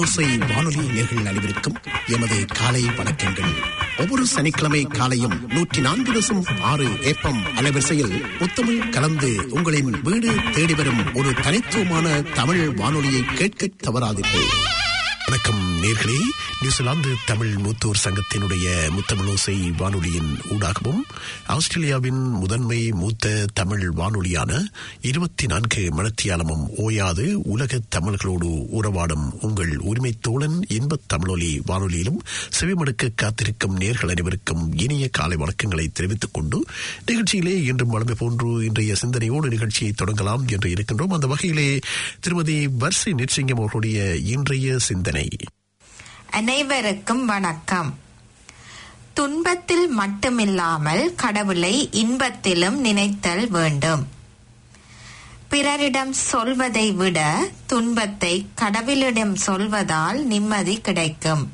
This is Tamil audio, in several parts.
ஓசை வானொலி நேர்கள் அனைவருக்கும் எமது காலை வணக்கங்கள். ஒவ்வொரு சனிக்கிழமை காலையும் நூற்றி நான்கு தசம் ஆறு ஏப்பம் அலைவரிசையில் முத்தமிழ் கலந்து உங்களின் வீடு தேடி வரும் ஒரு தனித்துவமான தமிழ் வானொலியை கேட்க தவறாதீர்கள். வணக்கம் நேர்களே. நியூசிலாந்து தமிழ் மூத்தோர் சங்கத்தினுடைய முத்தமிழோசை வானொலியின் ஊடாகவும் ஆஸ்திரேலியாவின் முதன்மை மூத்த தமிழ் வானொலியான இருபத்தி நான்கு மணத்தியாலமும் ஓயாது உலக தமிழர்களோடு உறவாடும் உங்கள் உரிமை தோழன் இன்பத் தமிழொலி வானொலியிலும் செவிமடுக்க காத்திருக்கும் நேர்கள் அனைவருக்கும் இனிய காலை வணக்கங்களை தெரிவித்துக் கொண்டு நிகழ்ச்சியிலே இன்றும் வளமை போன்று இன்றைய சிந்தனையோடு நிகழ்ச்சியை தொடங்கலாம் என்று இருக்கின்றோம். அந்த வகையிலே திருமதி வர்சி நிர்சிங்கம் அவர்களுடைய இன்றைய சிந்தனை. அனைவருக்கும் வணக்கம். துன்பத்தில் மட்டுமில்லாமல் கடவுளை இன்பத்திலும் நினைத்தல் வேண்டும். பிறரிடம் சொல்வதை விட துன்பத்தை கடவுளிடம் சொல்வதால் நிம்மதி கிடைக்கும்.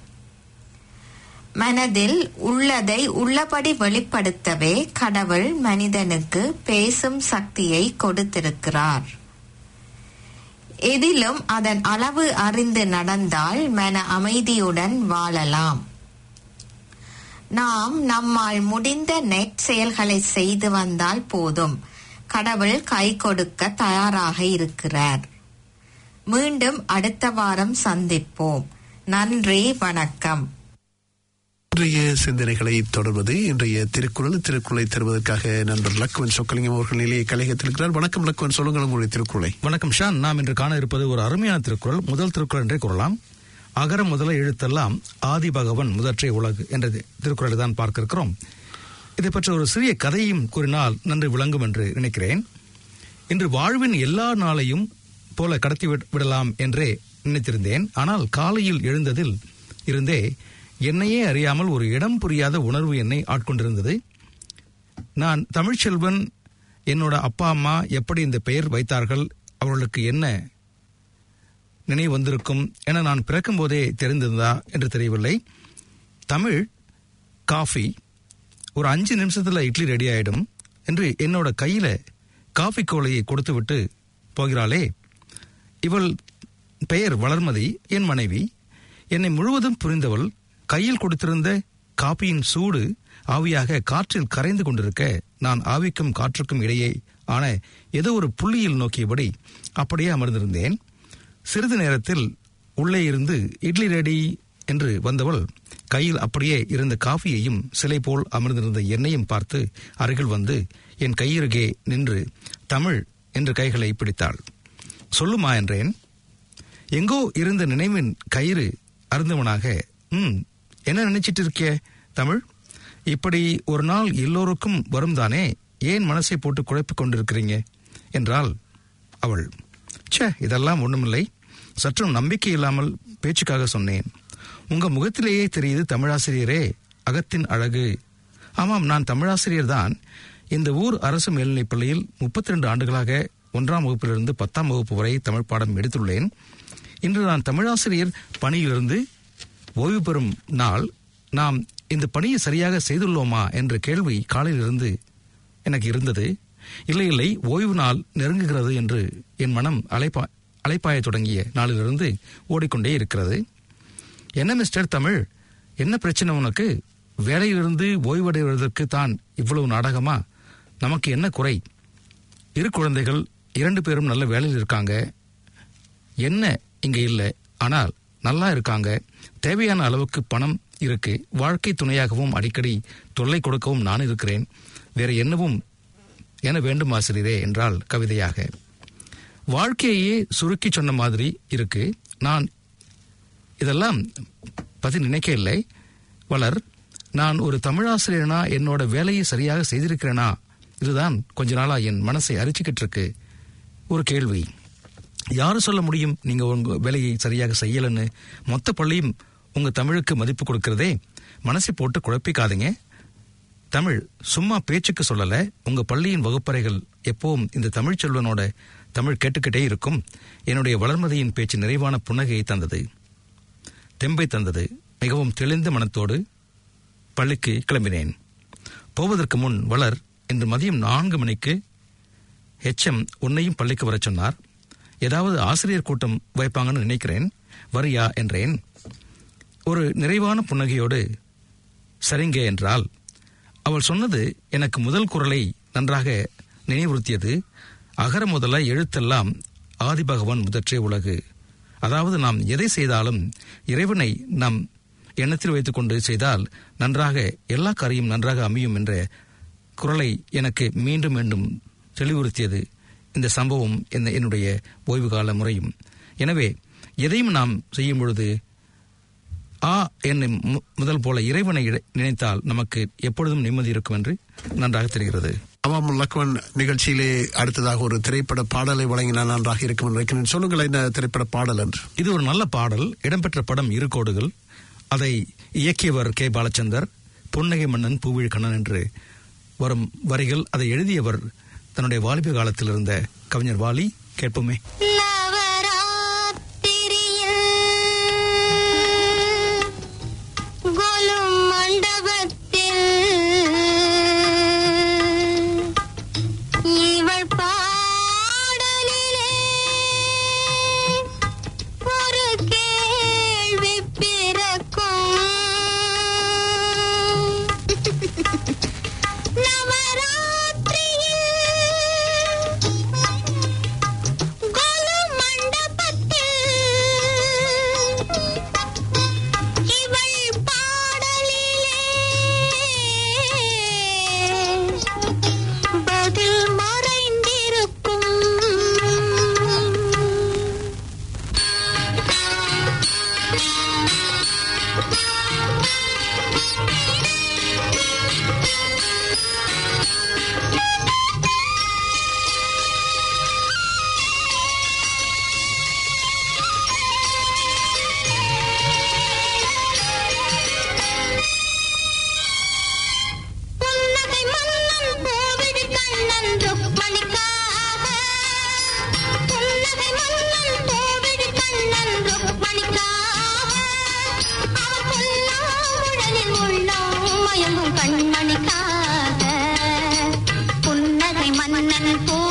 மனதில் உள்ளதை உள்ளபடி வெளிப்படுத்தவே கடவுள் மனிதனுக்கு பேசும் சக்தியை கொடுத்திருக்கிறார். எதிலும் அதன் அளவு அறிந்து நடந்தால் மன அமைதியுடன் வாழலாம். நாம் நம்மால் முடிந்த நெட் செயல்களை செய்து வந்தால் போதும். கடவுள் கை கொடுக்க தயாராக இருக்கிறார். மீண்டும் அடுத்த வாரம் சந்திப்போம். நன்றி வணக்கம். இன்றைய சிந்தனைகளை தொடர்வது இன்றைய திருக்குறள் திருக்குறளை தருவதற்காக நண்பர் லக்வன் சொக்கலிங்கம் அவர்கள் நிலையை கலையத்தில் இருக்கிறார் வணக்கம் லக்வன் சொல்லுங்கள் உங்களுடைய திருக்குறளை. வணக்கம் ஷான். நாம் இன்று காண இருப்பது ஒரு அருமையான திருக்குறள். முதல் திருக்குறள் என்றே கூறலாம். அகர முதல எழுத்தெல்லாம் ஆதி பகவன் முதற்றே உலகு என்ற திருக்குறளை தான் பார்க்க இருக்கிறோம் இதை பற்றி ஒரு சிறிய கதையும் கூறினால் நன்று விளங்கும் என்று நினைக்கிறேன். இன்று வாழ்வின் எல்லா நாளையும் போல கடத்தி விடலாம் என்றே நினைத்திருந்தேன். ஆனால் காலையில் எழுந்ததில் இருந்தே என்னையே அறியாமல் ஒரு இடம் புரியாத உணர்வு என்னை ஆட்கொண்டிருந்தது. நான் தமிழ்ச்செல்வன் என்னோட அப்பா அம்மா எப்படி இந்த பெயர் வைத்தார்கள் அவர்களுக்கு என்ன நினைவு வந்திருக்கும் என நான் பிறக்கும் போதே தெரிந்திருந்தா என்று தெரியவில்லை. தமிழ் காஃபி ஒரு அஞ்சு நிமிஷத்தில் இட்லி ரெடி ஆயிடும் என்று என்னோட கையில் காஃபி கோலையை கொடுத்துவிட்டு போகிறாளே. இவள் பெயர் வளர்மதி என் மனைவி. என்னை முழுவதும் புரிந்தவள் கையில் கொடுத்திருந்த காப்பியின் சூடு ஆவியாக காற்றில் கரைந்து கொண்டிருக்க நான் ஆவிக்கும் காற்றுக்கும் இடையே ஆன ஏதோ ஒரு புள்ளியில் நோக்கியபடி அப்படியே அமர்ந்திருந்தேன். சிறிது நேரத்தில் உள்ளே இருந்து இட்லி ரெடி என்று வந்தவள் கையில் அப்படியே இருந்த காஃபியையும் சிலை போல் அமர்ந்திருந்த என்னையும் பார்த்து அருகில் வந்து என் கையருகே நின்று தமிழ் என்று கைகளை பிடித்தாள். சொல்லுமா என்றேன். எங்கோ இருந்த நினைவின் கயிறு அருந்தவனாக ம் என்ன நினைச்சிட்டு இருக்கிய தமிழ்? இப்படி ஒரு நாள் எல்லோருக்கும் வரும் தானே ஏன் மனசை போட்டு குழப்பிக் கொண்டிருக்கிறீங்க? என்றால் அவள். ச்சே இதெல்லாம் ஒன்றுமில்லை சற்றும் நம்பிக்கை இல்லாமல் பேச்சுக்காக சொன்னேன். உங்க முகத்திலேயே தெரியுது தமிழாசிரியரே அகத்தின் அழகு. ஆமாம் நான் தமிழாசிரியர் தான். இந்த ஊர் அரசு மேல்நிலைப் பள்ளியில் முப்பத்தி ரெண்டு ஆண்டுகளாக ஒன்றாம் வகுப்பிலிருந்து பத்தாம் வகுப்பு வரை தமிழ் பாடம் எடுத்துள்ளேன். இன்று நான் தமிழாசிரியர் பணியிலிருந்து ஓய்வு பெறும் நாள் நாம் இந்த பணியை சரியாக செய்துள்ளோமா என்ற கேள்வி காலையிலிருந்து எனக்கு இருந்தது. இல்லை இல்லை ஓய்வு நாள் நெருங்குகிறது என்று என் மனம் அலைப்பா அலைப்பாயத் தொடங்கிய நாளிலிருந்து ஓடிக்கொண்டே இருக்கிறது. என்ன மிஸ்டர் தமிழ்? என்ன பிரச்சனை உனக்கு? வேலையிலிருந்து ஓய்வடைவதற்கு தான் இவ்வளவு நாடகமா? நமக்கு என்ன குறை? இரு குழந்தைகள் இரண்டு பேரும் நல்ல வேலையில் இருக்காங்க. என்ன இங்கே இல்லை? ஆனால் நல்லா இருக்காங்க. தேவையான அளவுக்கு பணம் இருக்கு வாழ்க்கை துணையாகவும் அடிக்கடி தொல்லை கொடுக்கவும் நான் இருக்கிறேன். வேற என்னவும் என வேண்டும் ஆசிரியரே என்றால் கவிதையாக. வாழ்க்கையே சுருக்கி சொன்ன மாதிரி இருக்கு. நான் இதெல்லாம் பற்றி நினைக்க இல்லை. வளர் நான் ஒரு தமிழாசிரியனா என்னோட வேலையை சரியாக செய்திருக்கிறேனா? இதுதான் கொஞ்ச நாளா என் மனசை அரிச்சுக்கிட்டு இருக்கு. ஒரு கேள்வி. யாரும் சொல்ல முடியும்? நீங்க உங்க வேலையை சரியாக செய்யலன்னு மொத்த பள்ளியும் உங்க தமிழுக்கு மதிப்பு கொடுக்கறதே மனசை போட்டு குழப்பிக்காதீங்க. தமிழ் சும்மா பேச்சுக்கு சொல்லல. உங்க பள்ளியின் வகுப்பறைகள் எப்பவும் இந்த தமிழ் செல்வனோட தமிழ் கேட்டுக்கிட்டே இருக்கும். என்னுடைய வளர்மதியின் பேச்சு நிறைவான புன்னகையை தந்தது. தெம்பை தந்தது. மிகவும் தெளிந்த மனத்தோடு பள்ளிக்கு கிளம்பினேன். போவதற்கு முன் வளர் இன்று மதியம் நான்கு மணிக்கு ஹெச்எம் உன்னையும் பள்ளிக்கு வரச் சொன்னார். ஏதாவது ஆசிரியர் கூட்டம் வைப்பாங்கன்னு நினைக்கிறேன். வரியா என்றேன். ஒரு நிறைவான புன்னகையோடு சரிங்க என்றால் அவள் சொன்னது எனக்கு முதல் குரலை நன்றாக நினைவுறுத்தியது. அகர முதல எழுத்தெல்லாம் ஆதிபகவான் முதற்றே உலகு. அதாவது நாம் எதை செய்தாலும் இறைவனை நாம் எண்ணத்தில் வைத்துக்கொண்டு செய்தால் நன்றாக எல்லா காரியம் நன்றாக அமையும் என்ற குரலை எனக்கு மீண்டும் மீண்டும் தெளிவுறுத்தியது. இந்த சம்பவம் என்ன என்னுடைய ஓய்வு கால முறையும். எனவே எதையும் நாம் செய்யும் பொழுது ஆ என்னும் மு- முதல் போல இறைவனை நினைத்தால் நமக்கு எப்பொழுதும் நிம்மதி இருக்கும் என்று நன்றாக தெரிகிறது. அவாம் லக்வன் நிகழ்ச்சியிலே அடுத்ததாக ஒரு திரைப்பட பாடலை வழங்கினால் நன்றாக இருக்கும் என்று நினைக்கிறேன் சொல்லுங்கள் என்ன திரைப்பட பாடல் என்று? இது ஒரு நல்ல பாடல். இடம்பெற்ற படம் இரு கோடுகள். அதை இயக்கியவர் கே. பாலச்சந்தர் புன்னகை மன்னன் பூவிழி கண்ணன் என்று வரும் வரிகள். அதை எழுதியவர் தன்னுடைய வாலிப காலத்தில் இருந்த கவிஞர் வாலி. கேட்போமே. மன்னன் கோவிடி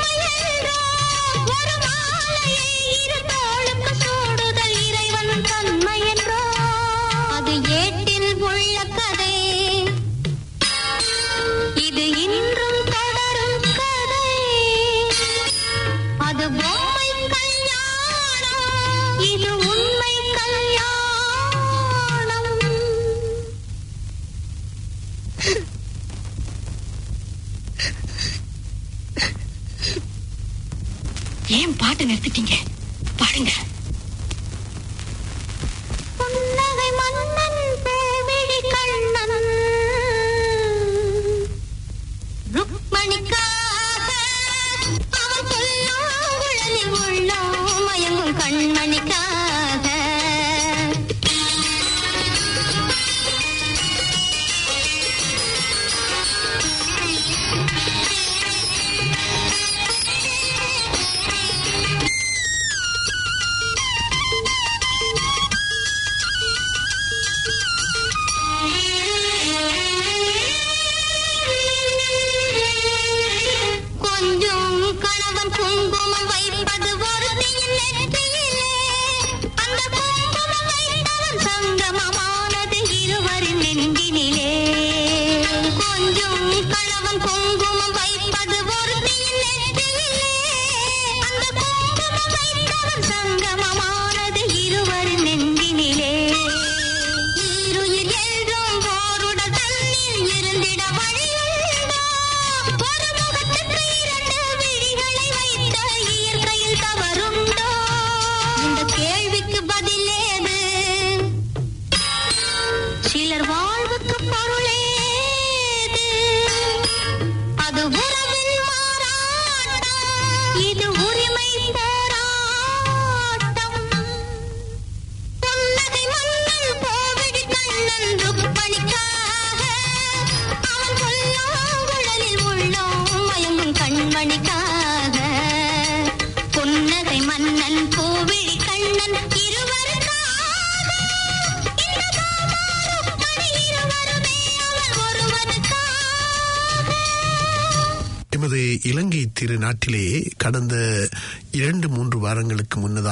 நினைப்பது பெண்மை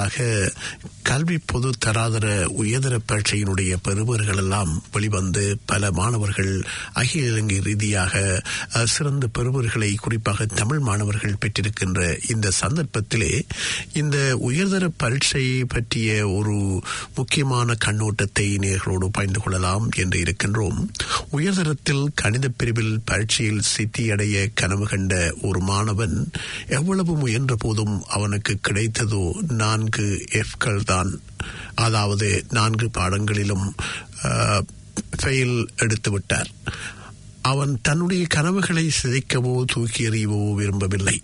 Okay. கல்வி பொது தராதர உயர்தர பரீட்சையினுடைய பெறுபவர்கள் எல்லாம் வெளிவந்து பல மாணவர்கள் அகில இலங்கை ரீதியாக சிறந்த பெறுபவர்களை குறிப்பாக தமிழ் மாணவர்கள் பெற்றிருக்கின்ற இந்த சந்தர்ப்பத்திலே இந்த உயர்தர பரீட்சை பற்றிய ஒரு முக்கியமான கண்ணோட்டத்தை நேர்களோடு பகிர்ந்து கொள்ளலாம் என்று இருக்கின்றோம். உயர்தரத்தில் கணித பிரிவில் பரீட்சையில் சித்தியடைய கனவு கண்ட ஒரு மாணவன் எவ்வளவு முயன்ற போதும் அவனுக்கு கிடைத்ததோ நான்கு எஃப்கள் தான். அதாவது நான்கு பாடங்களிலும் ஃபெயில் எடுத்து விட்டார் அவன் தன்னுடைய கனவுகளை சிதைக்கவோ தூக்கி எறியவோ விரும்பவில்லை.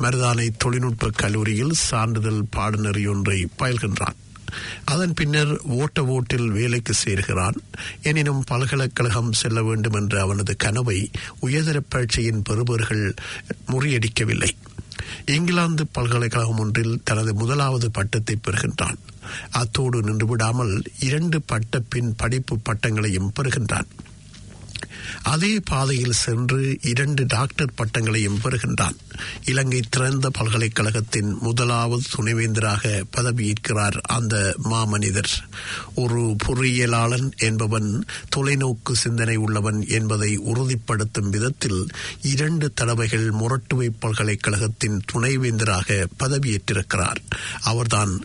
மருதானை தொழில்நுட்ப கல்லூரியில் சான்றிதழ் பாடநெறி ஒன்றை பயில்கின்றான். அதன் பின்னர் ஓட்ட ஓட்டில் வேலைக்கு சேர்கிறான். எனினும் பல்கலைக்கழகம் செல்ல வேண்டும் என்ற அவனது கனவை உயர்தர பயிற்சியின் பெறுபவர்கள் முறியடிக்கவில்லை. இங்கிலாந்து பல்கலைக்கழகம் ஒன்றில் தனது முதலாவது பட்டத்தை பெறுகின்றான். அத்தோடு நின்றுவிடாமல் இரண்டு பட்ட பின் படிப்பு பட்டங்களையும் பெறுகின்றான். அதே பாதையில் சென்று இரண்டு டாக்டர் பட்டங்களையும் பெறுகின்றான். இலங்கை திறந்த பல்கலைக்கழகத்தின் முதலாவது துணைவேந்தராக பதவியேற்கிறார் அந்த மாமனிதர். ஒரு பொறியியலாளன் என்பவன் தொலைநோக்கு சிந்தனை உள்ளவன் என்பதை உறுதிப்படுத்தும் விதத்தில் இரண்டு தடவைகள் முரட்டுவை பல்கலைக்கழகத்தின் துணைவேந்தராக பதவியேற்றிருக்கிறார். அவர்தான்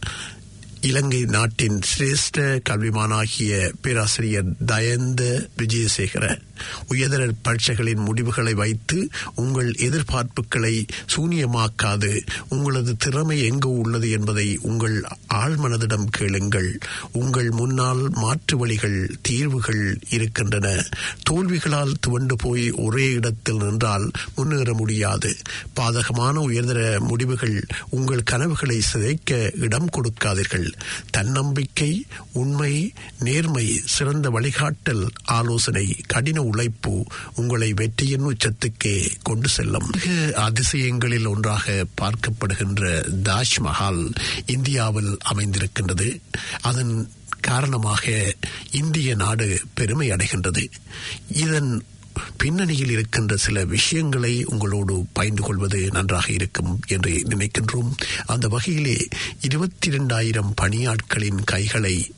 இலங்கை நாட்டின் சிரேஷ்ட கல்விமானாகிய பேராசிரியர் தயந்த விஜயசேகர உயர்தர பரீட்சைகளின் முடிவுகளை வைத்து உங்கள் எதிர்பார்ப்புகளை சூனியமாக்காது உங்களது திறமை எங்கு உள்ளது என்பதை உங்கள் ஆழ்மனதிடம் கேளுங்கள். உங்கள் முன்னால் மாற்று வழிகள் தீர்வுகள் இருக்கின்றன. தோல்விகளால் துவண்டு போய் ஒரே இடத்தில் நின்றால் முன்னேற முடியாது. பாதகமான உயர்தர முடிவுகள் உங்கள் கனவுகளை சிதைக்க இடம் கொடுக்காதீர்கள். தன்னம்பிக்கை உண்மை நேர்மை சிறந்த வழிகாட்டல் ஆலோசனை கடின உழைப்பு உங்களை வெற்றியின் உச்சத்துக்கே கொண்டு செல்லும். அதிசயங்களில் ஒன்றாக பார்க்கப்படுகின்ற தாஜ்மஹால் இந்தியாவில் அமைந்திருக்கின்றது. அதன் காரணமாக இந்திய நாடு பெருமை அடைகின்றது. இதன் பின்னணியில் இருக்கின்ற சில விஷயங்களை உங்களோடு பகிர்ந்து கொள்வது நன்றாக இருக்கும் என்று நினைக்கின்றோம். அந்த வகையிலே இருபத்தி இரண்டாயிரம் பணியாட்களின் கைகளை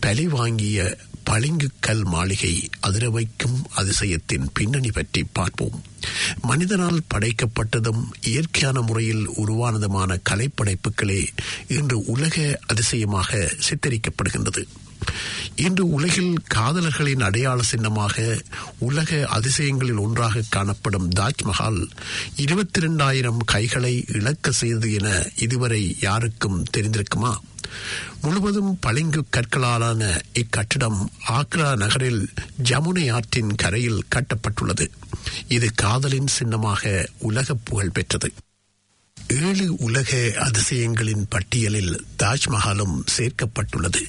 பலி வாங்கிய பளிங்குக்கல் மாளிகை அதிர வைக்கும் அதிசயத்தின் பின்னணி பற்றி பார்ப்போம். மனிதனால் படைக்கப்பட்டதும் இயற்கையான முறையில் உருவானதுமான கலைப்படைப்புகளே இன்று உலக அதிசயமாக சித்தரிக்கப்படுகின்றது. இன்று உலகில் காதலர்களின் அடையாள சின்னமாக உலக அதிசயங்களில் ஒன்றாக காணப்படும் தாஜ்மஹால் இருபத்தி இரண்டாயிரம் கைகளை இழக்க செய்தது என இதுவரை யாருக்கும் தெரிந்திருக்குமா? முழுவதும் பளிங்கு கற்களாலான இக்கட்டிடம் ஆக்ரா நகரில் ஜமுனை ஆற்றின் கரையில் கட்டப்பட்டுள்ளது. இது காதலின் சின்னமாக உலக புகழ் பெற்றது. ஏழு உலக அதிசயங்களின் பட்டியலில் தாஜ்மஹாலும் சேர்க்கப்பட்டுள்ளது.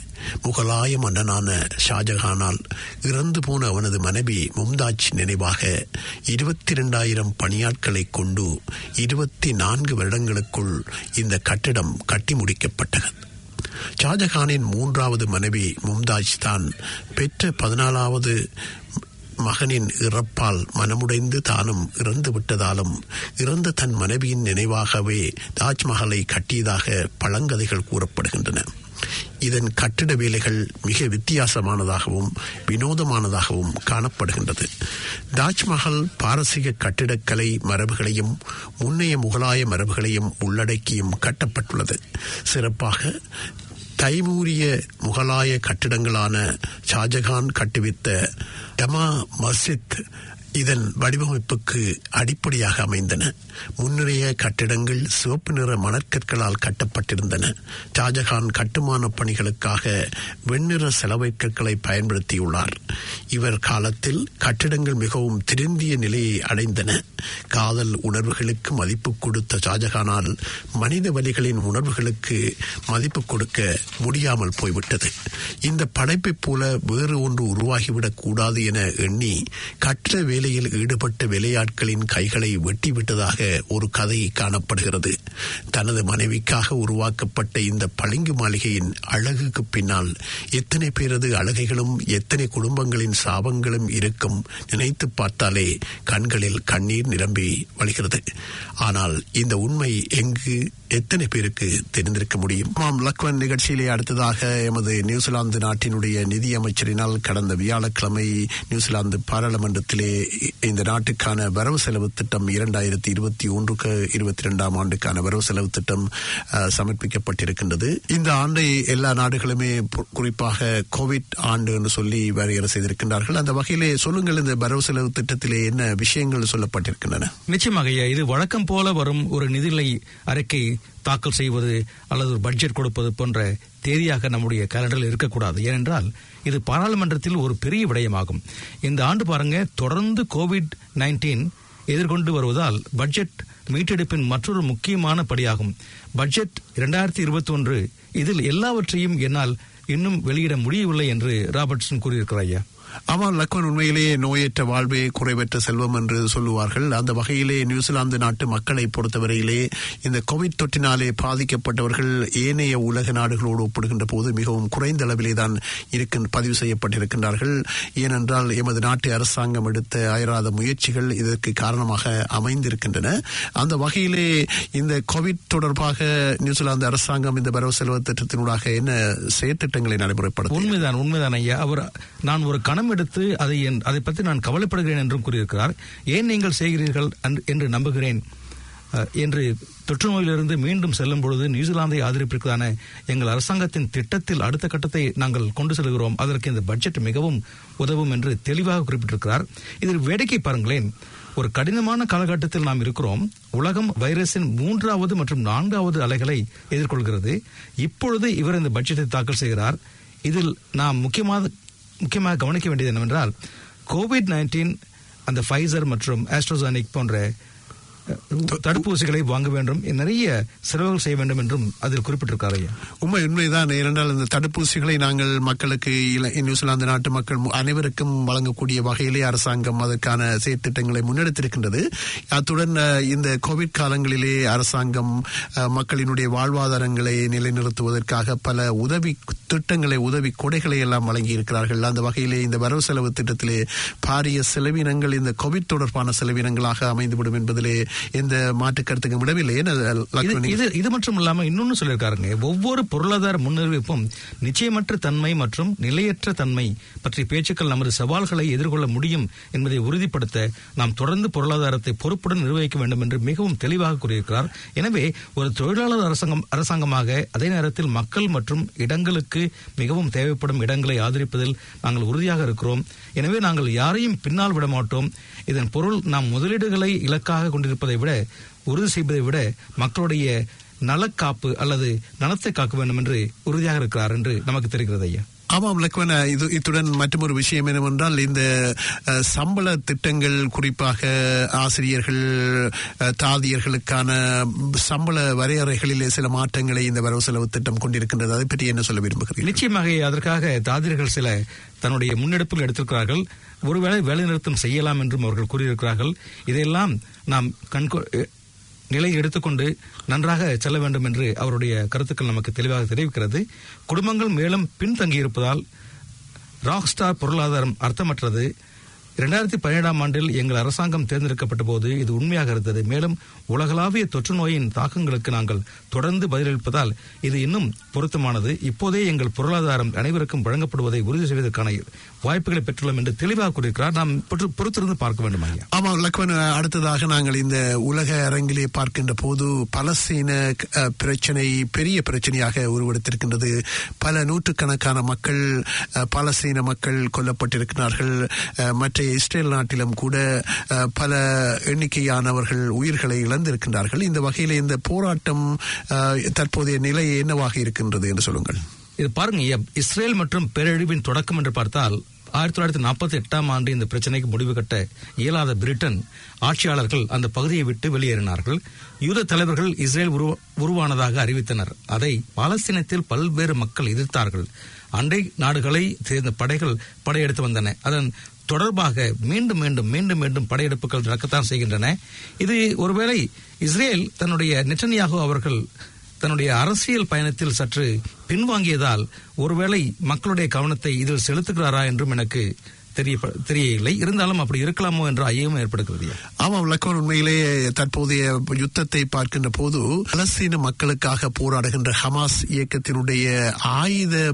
முகலாய மன்னனான ஷாஜஹானால் இறந்து போன அவனது மனைவி மும்தாஜ் நினைவாக இருபத்தி இரண்டாயிரம் பணியாட்களை கொண்டு இருபத்தி நான்கு வருடங்களுக்குள் இந்த கட்டிடம் கட்டி முடிக்கப்பட்டது. ஷாஜஹானின் மூன்றாவது மனைவி மும்தாஜ் தான் பெற்ற பதினாலாவது மகனின் இறப்பால் மனமுடைந்து தானும் இறந்து விட்டதாலும் இறந்த தன் மனைவியின் நினைவாகவே தாஜ்மஹாலை கட்டியதாக பழங்கதைகள் கூறப்படுகின்றன. இதன் கட்டிட வேலைகள் மிக வித்தியாசமானதாகவும் வினோதமானதாகவும் காணப்படுகின்றது. தாஜ்மஹால் பாரசீக கட்டிடக்கலை மரபுகளையும் முன்னைய முகலாய மரபுகளையும் உள்ளடக்கியும் கட்டப்பட்டுள்ளது. சிறப்பாக தைமூரிய முகலாய கட்டிடங்களான ஷாஜகான் கட்டுவித்த ஜமா மஸ்ஜித் இதன் வடிவமைப்புக்கு அடிப்படையாக அமைந்தன. முன்னிறைய கட்டிடங்கள் சிவப்பு நிற மணற்கற்களால் கட்டப்பட்டிருந்தன. ஷாஜகான் கட்டுமான பணிகளுக்காக வெண்ணிற செலவை கற்களை பயன்படுத்தியுள்ளார். இவர் காலத்தில் கட்டிடங்கள் மிகவும் திருந்திய நிலையை அடைந்தன. காதல் உணர்வுகளுக்கு மதிப்பு கொடுத்த ஷாஜகானால் மனித வலிகளின் உணர்வுகளுக்கு மதிப்பு கொடுக்க முடியாமல் போய்விட்டது. இந்த படைப்பைப் போல வேறு ஒன்று உருவாகிவிடக் கூடாது என எண்ணி கற்ற வேலையில் ஈடுபட்ட வேலையாட்களின் கைகளை வெட்டிவிட்டதாக ஒரு கதை காணப்படுகிறது. தனது மனைவிக்காக உருவாக்கப்பட்ட இந்த பளிங்கு மாளிகையின் அழகுக்கு பின்னால் எத்தனை பேரது அழகைகளும் எத்தனை குடும்பங்களின் சாபங்களும் இருக்கும் நினைத்து பார்த்தாலே கண்களில் கண்ணீர் நிரம்பி வழிகிறது. ஆனால் இந்த உண்மை எங்கு எத்தனை பேருக்கு தெரிந்திருக்க முடியும்? ஆமாம் லக்வன் நிகழ்ச்சியிலே அடுத்ததாக எமது நியூசிலாந்து நாட்டினுடைய நிதியமைச்சரினால் கடந்த வியாழக்கிழமை நியூசிலாந்து பாராளுமன்றத்திலே இந்த நாட்டுக்கான வரவு செலவு திட்டம் இரண்டாயிரத்தி இருபத்தி ஒன்றுக்கு இருபத்தி இரண்டாம் ஆண்டுக்கான வரவு செலவு திட்டம் சமர்ப்பிக்கப்பட்டிருக்கின்றது. இந்த ஆண்டை எல்லா நாடுகளுமே குறிப்பாக கோவிட் ஆண்டு என்று சொல்லி வரையறை செய்திருக்கின்றார்கள். அந்த வகையிலே சொல்லுங்கள் இந்த வரவு செலவு திட்டத்திலே என்ன விஷயங்கள் சொல்லப்பட்டிருக்கின்றன? நிச்சயமாக இது வழக்கம் போல வரும் ஒரு நிதிநிலை அறிக்கை தாக்கல் செய்வது அல்லது ஒரு பட்ஜெட் கொடுப்பது போன்ற தேதியாக நம்முடைய கலண்டரில் இருக்கக்கூடாது. ஏனென்றால் இது பாராளுமன்றத்தில் ஒரு பெரிய விடயமாகும். இந்த ஆண்டு பாருங்க தொடர்ந்து கோவிட் நைன்டீன் எதிர்கொண்டு வருவதால் பட்ஜெட் மீட்டெடுப்பின் மற்றொரு முக்கியமான படியாகும். பட்ஜெட் இரண்டாயிரத்தி இருபத்தி ஒன்று இதில் எல்லாவற்றையும் என்னால் இன்னும் வெளியிட முடியவில்லை என்று ராபர்ட்சன் கூறியிருக்கிறார் ஐயா. ஆமாம் லக்வன் உண்மையிலேயே நோயற்ற வாழ்வே குறைவற்ற செல்வம் என்று சொல்லுவார்கள். அந்த வகையிலே நியூசிலாந்து நாட்டு மக்களை பொறுத்தவரையிலே இந்த கோவிட் தொற்றினாலே பாதிக்கப்பட்டவர்கள் ஏனைய உலக நாடுகளோடு ஒப்பிடுகின்ற போது மிகவும் குறைந்த அளவிலே தான் இருக்க பதிவு செய்யப்பட்டிருக்கின்றார்கள். ஏனென்றால் எமது நாட்டு அரசாங்கம் எடுத்த அயராத முயற்சிகள் இதற்கு காரணமாக அமைந்திருக்கின்றன. அந்த வகையிலே இந்த கோவிட் தொடர்பாக நியூசிலாந்து அரசாங்கம் இந்த வரவு செலவு திட்டத்தினூடாக என்ன செயற்திட்டங்களை நடைமுறைப்படுத்தும் உண்மைதான் உண்மைதான் ஐயா. அவர் நான் ஒரு கணம் எடுத்து அதை என்- அதை பற்றி நான் கவலைப்படுகிறேன் என்றும் கூறியிருக்கிறார். ஏன் நீங்கள் செய்கிறீர்கள் என்று நம்புகிறேன். என்று தொற்று நோயிலிருந்து மீண்டும் செல்லும் பொழுது நியூசிலாந்தை ஆதரிப்பிற்கான எங்கள் அரசாங்கத்தின் திட்டத்தில் அடுத்த கட்டத்தை நாங்கள் கொண்டு செல்கிறோம். அதற்கு இந்த பட்ஜெட் மிகவும் உதவும் என்று தெளிவாக குறிப்பிட்டிருக்கிறார். இதில் வேடிக்கை பாருங்களேன். ஒரு கடினமான காலகட்டத்தில் நாம் இருக்கிறோம். உலகம் வைரஸின் மூன்றாவது மற்றும் நான்காவது அலைகளை எதிர்கொள்கிறது. இப்பொழுது இவர் இந்த பட்ஜெட்டை தாக்கல் செய்கிறார். இதில் நாம் முக்கியமாக முக்கியமாக கவனிக்க வேண்டியது என்னவென்றால் கோவிட் நைன்டீன் அந்த ஃபைசர் மற்றும் ஆஸ்ட்ரோசானிக் போன்ற தடுப்பூசிகளை வாங்க வேண்டும். நிறைய செலவுகள் செய்ய வேண்டும் என்றும் அதில் குறிப்பிட்டிருக்காரு உண்மை உண்மைதான். ஏனென்றால் இந்த தடுப்பூசிகளை நாங்கள் மக்களுக்கு இல- நியூசிலாந்து நாட்டு மக்கள் அனைவருக்கும் வழங்கக்கூடிய வகையிலே அரசாங்கம் அதற்கான செயற்திட்டங்களை முன்னெடுத்திருக்கின்றது. அத்துடன் இந்த கோவிட் காலங்களிலே அரசாங்கம் மக்களினுடைய வாழ்வாதாரங்களை நிலைநிறுத்துவதற்காக பல உதவி திட்டங்களை உதவி கொடைகளை எல்லாம் வழங்கி இருக்கிறார்கள் அந்த வகையிலே இந்த வரவு செலவு திட்டத்திலே பாரிய செலவினங்கள் இந்த கோவிட் தொடர்பான செலவினங்களாக அமைந்துவிடும் என்பதிலே எந்த மாற்று கருத்துக்கும் விடவில்லை ஏன் அது, இது லக்ஷ்மணி? இது இது மட்டும் இல்லாம இன்னொன்னு சொல்லியிருக்காருங்க. ஒவ்வொரு பொருளாதார முன்னறிவிப்பும் நிச்சயமற்ற தன்மை மற்றும் நிலையற்ற தன்மை பற்றிய பேச்சுக்கள் நமது சவால்களை எதிர்கொள்ள முடியும் என்பதை உறுதிப்படுத்த நாம் தொடர்ந்து பொருளாதாரத்தை பொறுப்புடன் நிர்வகிக்க வேண்டும் என்று மிகவும் தெளிவாக கூறியிருக்கிறார். எனவே ஒரு தொழிலாளர் அரசாங்கம் அரசாங்கமாக அதே நேரத்தில் மக்கள் மற்றும் இடங்களுக்கு மிகவும் தேவைப்படும் இடங்களை ஆதரிப்பதில் நாங்கள் உறுதியாக இருக்கிறோம். எனவே நாங்கள் யாரையும் பின்னால் விட மாட்டோம் இதன் பொருள் நாம் முதலீடுகளை இலக்காக கொண்டிருப்பதை விட உறுதி செய்வதை விட மக்களுடைய நலக்காப்பு அல்லது நலத்தை காக்க வேண்டும் என்று உறுதியாக இருக்கிறார் என்று நமக்கு தெரிகிறது ஐயா. ஆமாம் லக்வன இது இத்துடன் மற்றொரு விஷயம் என்னவென்றால் இந்த சம்பள திட்டங்கள் குறிப்பாக ஆசிரியர்கள் தாதியர்களுக்கான சம்பள வரையறைகளிலே சில மாற்றங்களை இந்த வரவு செலவு திட்டம் கொண்டிருக்கின்றது. அதை பற்றி என்ன சொல்ல விரும்புகிறீர்கள்? நிச்சயமாக அதற்காக தாதியர்கள் சில தன்னுடைய முன்னெடுப்புகள் எடுத்திருக்கிறார்கள். ஒருவேளை வேலைநிறுத்தம் செய்யலாம் என்றும் அவர்கள் கூறியிருக்கிறார்கள். இதையெல்லாம் நாம் கண்கொ நிலை எடுத்துக்கொண்டு நன்றாக செல்ல வேண்டும் என்று அவருடைய கருத்துக்கள் நமக்கு தெளிவாக தெரிவிக்கிறது. குடும்பங்கள் மேலும் பின்தங்கியிருப்பதால் ராக் ஸ்டார் பொருளாதாரம் அர்த்தமற்றது. இரண்டாயிரத்தி பதினேழாம் ஆண்டில் எங்கள் அரசாங்கம் தேர்ந்தெடுக்கப்பட்ட போது இது உண்மையாக இருந்தது. மேலும் உலகளாவிய தொற்று நோயின் தாக்கங்களுக்கு நாங்கள் தொடர்ந்து பதிலளிப்பதால் இது இன்னும் பொருத்தமானது. இப்போதே எங்கள் பொருளாதாரம் அனைவருக்கும் வழங்கப்படுவதை உறுதி செய்வதற்கான வாய்ப்புகளை பெற்றுள்ளோம் என்று தெளிவாக கூறியிருக்கிறார். நாம் பொறுத்திருந்து பார்க்க வேண்டும் ஆமாம் லக்வன் அடுத்ததாக நாங்கள் இந்த உலக அரங்கிலே பார்க்கின்ற போது பலஸ்தீன பிரச்சனை பெரிய பிரச்சனையாக உருவெடுத்திருக்கின்றது. பல நூற்றுக்கணக்கான மக்கள் அஹ், பலஸ்தீன மக்கள் கொல்லப்பட்டிருக்கிறார்கள். மற்ற நம்முடைய இஸ்ரேல் நாட்டிலும் கூட பல எண்ணிக்கையானவர்கள் உயிர்களை இழந்திருக்கின்றார்கள். இந்த வகையில் இந்த போராட்டம் தற்போதைய நிலை என்னவாக இருக்கின்றது என்று சொல்லுங்கள். இது பாருங்க இஸ்ரேல் மற்றும் பேரழிவின் தொடக்கம் என்று பார்த்தால் ஆயிரத்தி தொள்ளாயிரத்தி நாற்பத்தி எட்டாம் ஆண்டு இந்த பிரச்சனைக்கு முடிவு கட்ட இயலாத பிரிட்டன் ஆட்சியாளர்கள் அந்த பகுதியை விட்டு வெளியேறினார்கள். யூத தலைவர்கள் இஸ்ரேல் உருவானதாக அறிவித்தனர். அதை பாலஸ்தீனத்தில் பல்வேறு மக்கள் எதிர்த்தார்கள். அண்டை நாடுகளை சேர்ந்த படைகள் படையெடுத்து வந்தன. அதன் தொடர்பாக மீண்டும் மீண்டும் மீண்டும் மீண்டும் படையெடுப்புகள் நடக்கத்தான் செய்கின்றன. இது ஒருவேளை இஸ்ரேல் தன்னுடைய நெட்டனியாக அவர்கள் தன்னுடைய அரசியல் பயணத்தில் சற்று பின்வாங்கியதால் ஒருவேளை மக்களுடைய கவனத்தை இதில் செலுத்துகிறாரா என்றும் எனக்கு தெரிய தெரியவில்லை. இருந்தாலும் அப்படி இருக்கலாமோ என்ற ஐயமும் ஏற்படுகிறது ஆமாம் லக்கோன் உண்மையிலேயே தற்போதைய யுத்தத்தை பார்க்கின்ற போது பலஸ்தீன மக்களுக்காக போராடுகின்ற ஹமாஸ் இயக்கத்தினுடைய ஆயுத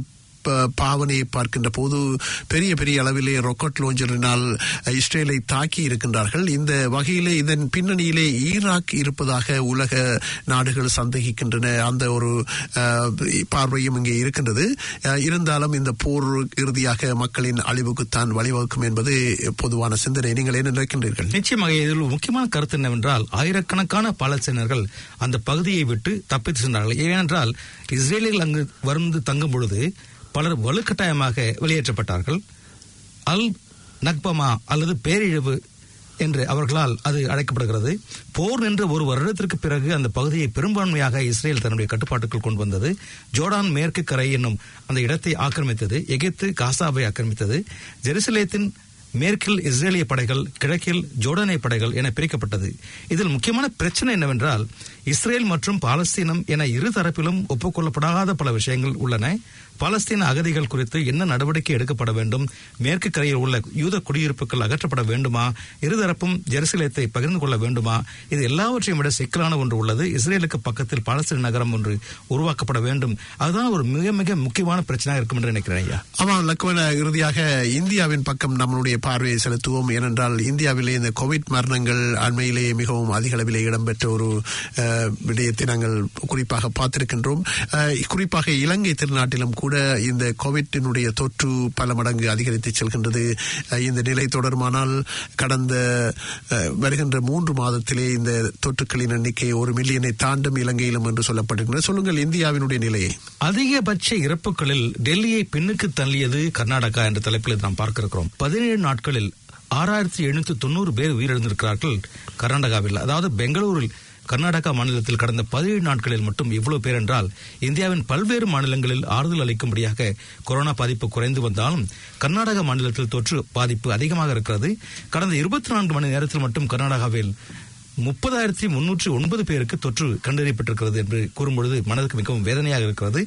பாவனையை பார்க்கின்ற போது பெரிய பெரிய அளவிலே ராக்கெட் லோஞ்சரினால் இஸ்ரேலை தாக்கி இருக்கின்றார்கள். இந்த வகையிலே இதன் பின்னணியிலே ஈராக் இருப்பதாக உலக நாடுகள் சந்தேகிக்கின்றன. அந்த ஒரு பார்வையும் இங்கே இருக்கின்றது. இருந்தாலும் இந்த போர் இறுதியாக மக்களின் அழிவுக்குத்தான் வழிவகுக்கும் என்பது பொதுவான சிந்தனை. நீங்கள் என்ன நினைக்கின்றீர்கள்? நிச்சயமாக இதில் முக்கியமான கருத்து என்னவென்றால் ஆயிரக்கணக்கான பாலஸ்தீனர்கள் அந்த பகுதியை விட்டு தப்பித்து சென்றார்கள். ஏனென்றால் இஸ்ரேலில் அங்கு வந்து தங்கும் பொழுது பலர் வலுக்கட்டாயமாக வெளியேற்றப்பட்டார்கள். அல் நக்பமா அல்லது பேரிழிவு என்று அவர்களால் அது அழைக்கப்படுகிறது. போர் நின்ற ஒரு வருடத்திற்கு பிறகு அந்த பகுதியை பெரும்பான்மையாக இஸ்ரேல் தன்னுடைய கட்டுப்பாட்டுக்குள் கொண்டு வந்தது. ஜோர்டான் மேற்கு கரை என்னும் அந்த இடத்தை ஆக்கிரமித்தது. எகிப்து காசாவை ஆக்கிரமித்தது. ஜெருசலேத்தின் மேற்கில் இஸ்ரேலிய படைகள் கிழக்கில் ஜோர்டானிய படைகள் என பிரிக்கப்பட்டது. இதில் முக்கியமான பிரச்சனை என்னவென்றால் இஸ்ரேல் மற்றும் பாலஸ்தீனம் என இரு தரப்பிலும் ஒப்புக்கொள்ளப்படாத பல விஷயங்கள் உள்ளன. பாலஸ்தீன அகதிகள் குறித்து என்ன நடவடிக்கை எடுக்கப்பட வேண்டும்? மேற்கு கரையில் உள்ள யூத குடியிருப்புகள் அகற்றப்பட வேண்டுமா? இருதரப்பும் ஜெருசலேத்தை பகிர்ந்து கொள்ள வேண்டுமா? இது எல்லாவற்றையும் விட சிக்கலான ஒன்று உள்ளது. இஸ்ரேலுக்கு பக்கத்தில் பாலஸ்தீன நகரம் ஒன்று உருவாக்கப்பட வேண்டும். அதுதான் ஒரு மிக மிக முக்கியமான பிரச்சனையாக இருக்கும் என்று நினைக்கிறேன் ஐயா. ஆமாம் லக்மன இறுதியாக இந்தியாவின் பக்கம் நம்மளுடைய பார்வையை செலுத்துவோம். ஏனென்றால் இந்தியாவிலே இந்த கோவிட் மரணங்கள் அண்மையிலேயே மிகவும் அதிக அளவிலே இடம்பெற்ற ஒரு விடயத்தை நாங்கள் குறிப்பாக பார்த்திருக்கின்றோம். குறிப்பாக இலங்கை திருநாட்டிலும் கூட இந்த கோவிட்டினுடைய தொற்று பல மடங்கு அதிகரித்து செல்கின்றது. இந்த நிலை தொடருமானால் கடந்த வருகின்ற மூன்று மாதத்திலே இந்த தொற்றுக்களின் எண்ணிக்கை ஒரு மில்லியனை தாண்டும் இலங்கையிலும் என்று சொல்லப்பட்டிருக்கிறது. சொல்லுங்கள் இந்தியாவினுடைய நிலையை. அதிகபட்ச இறப்புகளில் டெல்லியை பின்னுக்கு தள்ளியது கர்நாடகா என்ற தலைப்பில் நாம் பார்க்க இருக்கிறோம் பதினேழு நாட்களில் ஆறாயிரத்தி எழுநூத்தி தொண்ணூறு பேர் உயிரிழந்திருக்கிறார்கள் கர்நாடகாவில். அதாவது பெங்களூரில் கர்நாடகா மாநிலத்தில் கடந்த பதினேழு நாட்களில் மட்டும் இவ்வளவு பேர் என்றால் இந்தியாவின் பல்வேறு மாநிலங்களில் ஆறுதல் அளிக்கும்படியாக கொரோனா பாதிப்பு குறைந்து வந்தாலும் கர்நாடக மாநிலத்தில் தொற்று பாதிப்பு அதிகமாக இருக்கிறது. கடந்த இருபத்தி நான்கு மணி நேரத்தில் மட்டும் கர்நாடகாவில் முப்பதாயிரத்தி முன்னூற்றி ஒன்பது பேருக்கு தொற்று கண்டறியப்பட்டிருக்கிறது என்று கூறும்பொழுது மனதுக்கு மிகவும் வேதனையாக இருக்கிறது.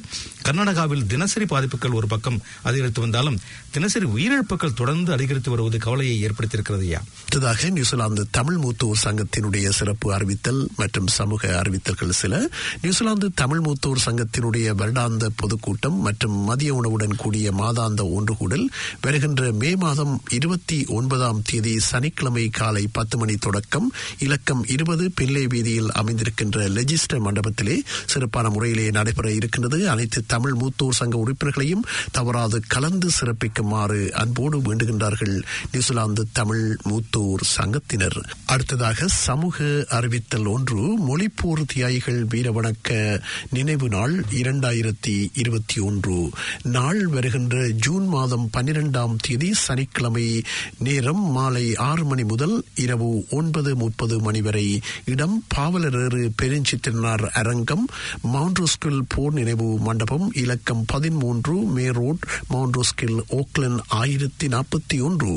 கர்நாடகாவில் தினசரி பாதிப்புகள் ஒரு பக்கம் அதிகரித்து வந்தாலும் தினசரி உயிரிழப்புகள் தொடர்ந்து அதிகரித்து வருவது கவலையை ஏற்படுத்தியிருக்கிறது அடுத்ததாக நியூசிலாந்து தமிழ் மூத்தோர் சங்கத்தினுடைய சிறப்பு அறிவித்தல் மற்றும் சமூக அறிவித்தல்கள் சில. நியூசிலாந்து தமிழ் மூத்தோர் சங்கத்தினுடைய வருடாந்த பொதுக்கூட்டம் மற்றும் மதிய உணவுடன் கூடிய மாதாந்த ஒன்றுகூடல் வருகின்ற மே மாதம் இருபத்தி ஒன்பதாம் தேதி சனிக்கிழமை காலை பத்து மணி தொடக்கம் இலக்கம் இருபது பிள்ளை வீதியில் அமைந்திருக்கின்ற லெஜிஸ்டர் மண்டபத்திலே சிறப்பான முறையிலே நடைபெற இருக்கின்றது. அனைத்து தமிழ் மூத்தோர் சங்க உறுப்பினர்களையும் தவறாது கலந்து சிறப்பிக்குமாறு அன்போடு வேண்டுகின்றார்கள் நியூசிலாந்து தமிழ் மூத்தோர் சங்கத்தினர். அடுத்ததாக சமூக அறிவித்தல் ஒன்று மொழிப்போர் தியாகிகள் வீரவணக்க நினைவு நாள் இரண்டாயிரத்தி இருபத்தி ஒன்று. நாள் வருகின்ற ஜூன் மாதம் பன்னிரெண்டாம் தேதி சனிக்கிழமை நேரம் மாலை ஆறு மணி முதல் இரவு ஒன்பது முப்பது மணி வரை இடம் பாவலரேறு பெருஞ்சித்திரனார் அரங்கம் மவுண்ட்ரோஸ்கில் போர் நினைவு மண்டபம் இலக்கம் பதிமூன்று மே ரோட் மவுண்ட்ரோஸ்கில் ஓக்லன் ஆயிரத்தி நாற்பத்தி ஒன்று.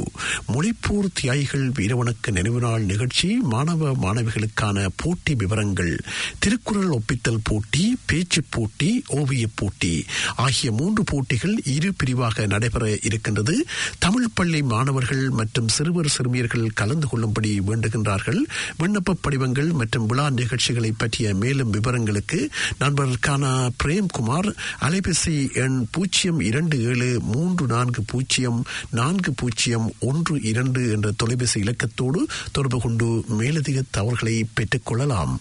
மொழிப்பூர் தியாகிகள் வீரவணக்க நினைவு நாள் நிகழ்ச்சி மாணவ மாணவிகளுக்கான போட்டி விவரங்கள் திருக்குறள் ஒப்பித்தல் போட்டி பேச்சு போட்டி ஓவியப் போட்டி ஆகிய மூன்று போட்டிகள் இரு பிரிவாக நடைபெற இருக்கின்றது. தமிழ் பள்ளி மாணவர்கள் மற்றும் சிறுவர் சிறுமியர்கள் கலந்து கொள்ளும்படி வேண்டுகின்றார்கள். விண்ணப்ப படிவங்கள் மற்றும் விழா நிகழ்ச்சிகளை பற்றிய மேலும் விவரங்களுக்கு நண்பர் கானா பிரேம்குமார் அலைபேசி எண் பூஜ்ஜியம் இரண்டு ஏழு மூன்று நான்கு பூஜ்ஜியம் நான்கு பூஜ்ஜியம் ஒன்று இரண்டு என்ற தொலைபேசி இலக்கத்தோடு தொடர்பு கொண்டு மேலதிக தவறுகளை பெற்றுக் கொள்ளலாம்.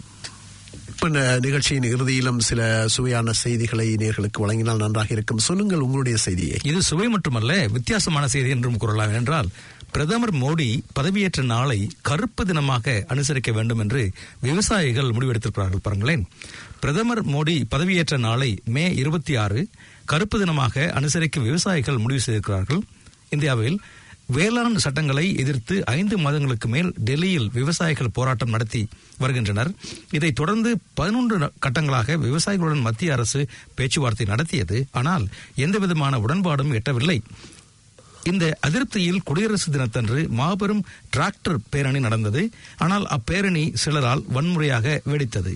இந்த நிகழ்ச்சியின் இறுதியிலும் சில சுவையான செய்திகளை நேர்களுக்கு வழங்கினால் நன்றாக இருக்கும். சொல்லுங்கள் உங்களுடைய செய்தியை. இது சுவை மட்டுமல்ல வித்தியாசமான செய்தி என்றும் கூறலாம். என்றால் பிரதமர் மோடி பதவியேற்ற நாளை கருப்பு தினமாக அனுசரிக்க வேண்டும் என்று விவசாயிகள் முடிவெடுத்திருக்கிறார்கள் பாருங்களேன். பிரதமர் மோடி பதவியேற்ற நாளை மே இருபத்தி ஆறு கருப்பு தினமாக அனுசரிக்க விவசாயிகள் முடிவு செய்திருக்கிறார்கள். இந்தியாவில் வேளாண் சட்டங்களை எதிர்த்து ஐந்து மாதங்களுக்கு மேல் டெல்லியில் விவசாயிகள் போராட்டம் நடத்தி வருகின்றனர். இதைத் தொடர்ந்து பதினொன்று கட்டங்களாக விவசாயிகளுடன் மத்திய அரசு பேச்சுவார்த்தை நடத்தியது. ஆனால் எந்தவிதமான உடன்பாடும் எட்டவில்லை. இந்த அதிருப்தியில் குடியரசு தினத்தன்று மாபெரும் டிராக்டர் பேரணி நடந்தது. ஆனால் அப்பேரணி சிலரால் வன்முறையாக வெடித்தது.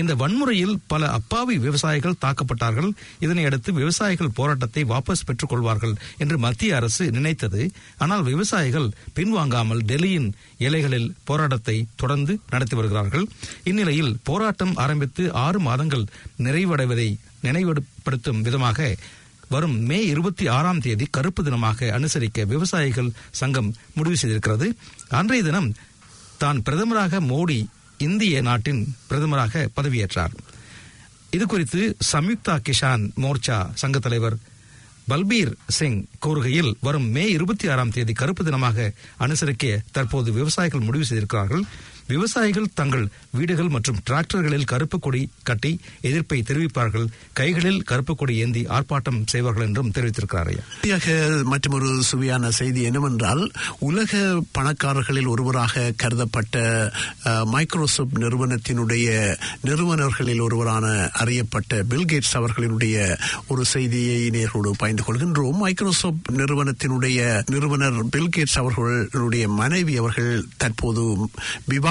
இந்த வன்முறையில் பல அப்பாவி விவசாயிகள் தாக்கப்பட்டார்கள். இதனையடுத்து விவசாயிகள் போராட்டத்தை வாபஸ் பெற்றுக் கொள்வார்கள் என்று மத்திய அரசு நினைத்தது. ஆனால் விவசாயிகள் பின்வாங்காமல் டெல்லியின் எல்லைகளில் போராட்டத்தை தொடர்ந்து நடத்தி வருகிறார்கள். இந்நிலையில் போராட்டம் ஆரம்பித்து ஆறு மாதங்கள் நிறைவடைவதை நினைவுபடுத்தும் விதமாக வரும் மே இருபத்தி ஆறாம் தேதி கருப்பு தினமாக அனுசரிக்க விவசாயிகள் சங்கம் முடிவு செய்திருக்கிறது. அன்றைய தினம் தான் பிரதமராக மோடி இந்திய நாட்டின் பிரதமராக பதவியேற்றார். இது குறித்து சம்யுக்தா கிஷான் மோர்ச்சா சங்க தலைவர் பல்பீர் சிங் கூறுகையில் வரும் மே இருபத்தி ஆறாம் தேதி கருப்பு தினமாக அனுசரிக்க தற்போது விவசாயிகள் முடிவு செய்திருக்கிறார்கள். விவசாயிகள் தங்கள் வீடுகள் மற்றும் டிராக்டர்களில் கருப்பு கொடி கட்டி எதிர்ப்பை தெரிவிப்பார்கள். கைகளில் கருப்பு கொடி ஏந்தி ஆர்ப்பாட்டம் செய்வார்கள் என்றும் தெரிவித்திருக்கிறார் ஐயா. மற்றொரு சுவையான செய்தி என்னவென்றால் உலக பணக்காரர்களில் ஒருவராக கருதப்பட்ட மைக்ரோசாப்ட் நிறுவனத்தினுடைய நிறுவனர்களில் ஒருவரான அறியப்பட்ட பில்கேட்ஸ் அவர்களினுடைய ஒரு செய்தியை நேர்களோடு பயந்து கொள்கின்றோம். மைக்ரோசாப்ட் நிறுவனத்தினுடைய நிறுவனர் பில்கேட்ஸ் அவர்களுடைய மனைவி அவர்கள் தற்போது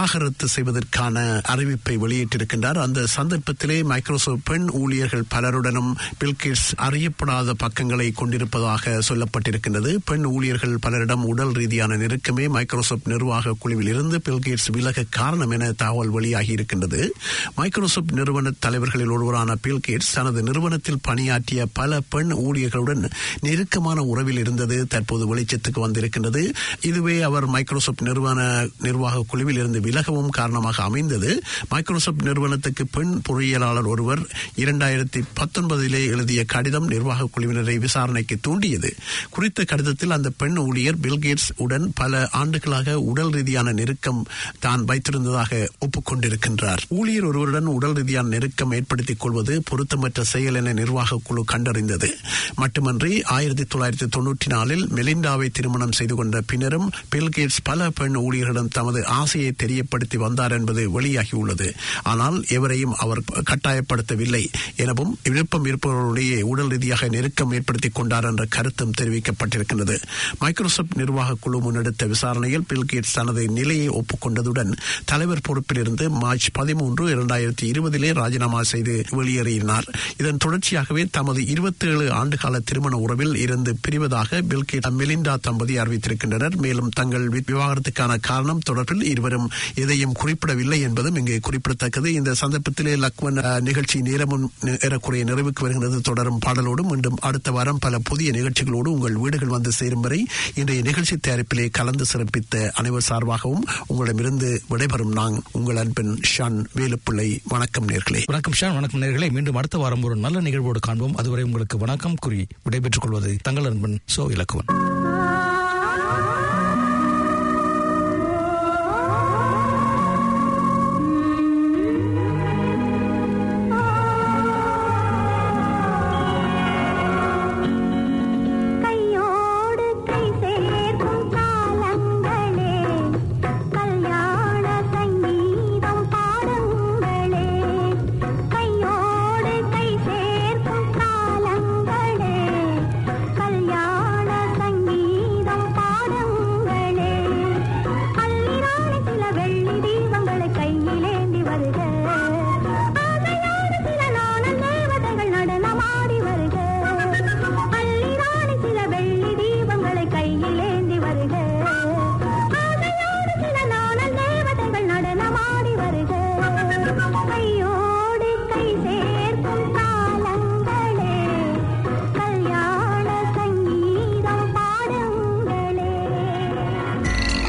விவாகரத்து செய்வதற்கான அறிவிப்பை வெளியிட்டிருக்கின்றார். அந்த சந்தர்ப்பத்திலே மைக்ரோசாப்ட் பெண் ஊழியர்கள் பலருடனும் பில்கேட்ஸ் அறியப்படாத பக்கங்களை கொண்டிருப்பதாக சொல்லப்பட்டிருக்கின்றது. பெண் ஊழியர்கள் பலரிடம் உடல் ரீதியான நெருக்கமே மைக்ரோசாப்ட் நிர்வாக குழுவில் இருந்து பில்கேட்ஸ் விலக காரணம் என தகவல் வெளியாகி இருக்கின்றது மைக்ரோசாப்ட் நிறுவன தலைவர்களில் ஒருவரான பில்கேட்ஸ் தனது நிறுவனத்தில் பணியாற்றிய பல பெண் ஊழியர்களுடன் நெருக்கமான உறவில் இருந்தது தற்போது வெளிச்சத்துக்கு வந்திருக்கின்றது. இதுவே அவர் மைக்ரோசாப்ட் நிறுவன நிர்வாக குழுவில் இருந்து விலகவும் காரணமாக அமைந்தது. மைக்ரோசாப்ட் நிறுவனத்துக்கு பெண் பொறியியலாளர் ஒருவர் இரண்டாயிரத்தி பத்தொன்பதிலே எழுதிய கடிதம் நிர்வாக குழுவினரை விசாரணைக்கு தூண்டியது. குறித்த கடிதத்தில் அந்த பெண் ஊழியர் பில்கேட்ஸ் உடன் பல ஆண்டுகளாக உடல் ரீதியான நெருக்கம் தான் வைத்திருந்ததாக ஒப்புக்கொண்டிருக்கின்றார். ஊழியர் ஒருவருடன் உடல் ரீதியான நெருக்கம் ஏற்படுத்திக் கொள்வது பொருத்தமற்ற செயல் என நிர்வாக குழு கண்டறிந்தது. மட்டுமன்றி ஆயிரத்தி தொள்ளாயிரத்தி தொன்னூற்றி நாலில் மெலிண்டாவை திருமணம் செய்து கொண்ட பின்னரும் பில்கேட்ஸ் பல பெண் ஊழியர்களிடம் தமது ஆசையை தெரிய தெரியப்படுத்தி வந்தார் என்பது வெளியாகியுள்ளது. ஆனால் எவரையும் அவர் கட்டாயப்படுத்தவில்லை எனவும் விருப்பம் இருப்பவர்களுடைய உடல் ரீதியாக நெருக்கம் ஏற்படுத்திக் கொண்டார் என்ற கருத்தும் தெரிவிக்கப்பட்டிருக்கிறது மைக்ரோசாப்ட் நிர்வாக குழு முன்னெடுத்த விசாரணையில் பில்கேட்ஸ் தனது நிலையை ஒப்புக்கொண்டதுடன் தலைவர் பொறுப்பிலிருந்து மார்ச் பதிமூன்று இரண்டாயிரத்தி இருபதிலே ராஜினாமா செய்து வெளியேறினார். இதன் தொடர்ச்சியாகவே தமது இருபத்தி ஏழு ஆண்டுகால திருமண உறவில் இருந்து பிரிவதாக பில்கேட் மெலிண்டா தம்பதி அறிவித்திருக்கின்றனர். மேலும் தங்கள் விவாகரத்துக்கான காரணம் தொடர்பில் இருவரும் எதையும் குறிப்பிடவில்லை என்பதும் இங்கே குறிப்பிடத்தக்கது. இந்த சந்தர்ப்பத்திலே லக்வன் நிகழ்ச்சி நேரமும் ஏறக்குறைய நிறைவுக்கு வருகிறது தொடரும் பாடலோடும் மீண்டும் அடுத்த வாரம் பல புதிய நிகழ்ச்சிகளோடு உங்கள் வீடுகள் வந்து சேரும் வரை இன்றைய நிகழ்ச்சி தயாரிப்பிலே கலந்து சிறப்பித்த அனைவர் சார்பாகவும் உங்களிடமிருந்து விடைபெறும் நான் உங்கள் அன்பின் ஷான் வேலுப்பிள்ளை. வணக்கம் நேர்களே. வணக்கம் ஷான் வணக்கம் நேர்களே. மீண்டும் அடுத்த வாரம் ஒரு நல்ல நிகழ்வோடு காண்போம். அதுவரை உங்களுக்கு வணக்கம் கூறி விடைபெற்றுக் கொள்வது தங்கள் அன்பன் சோ இலக்குவன்.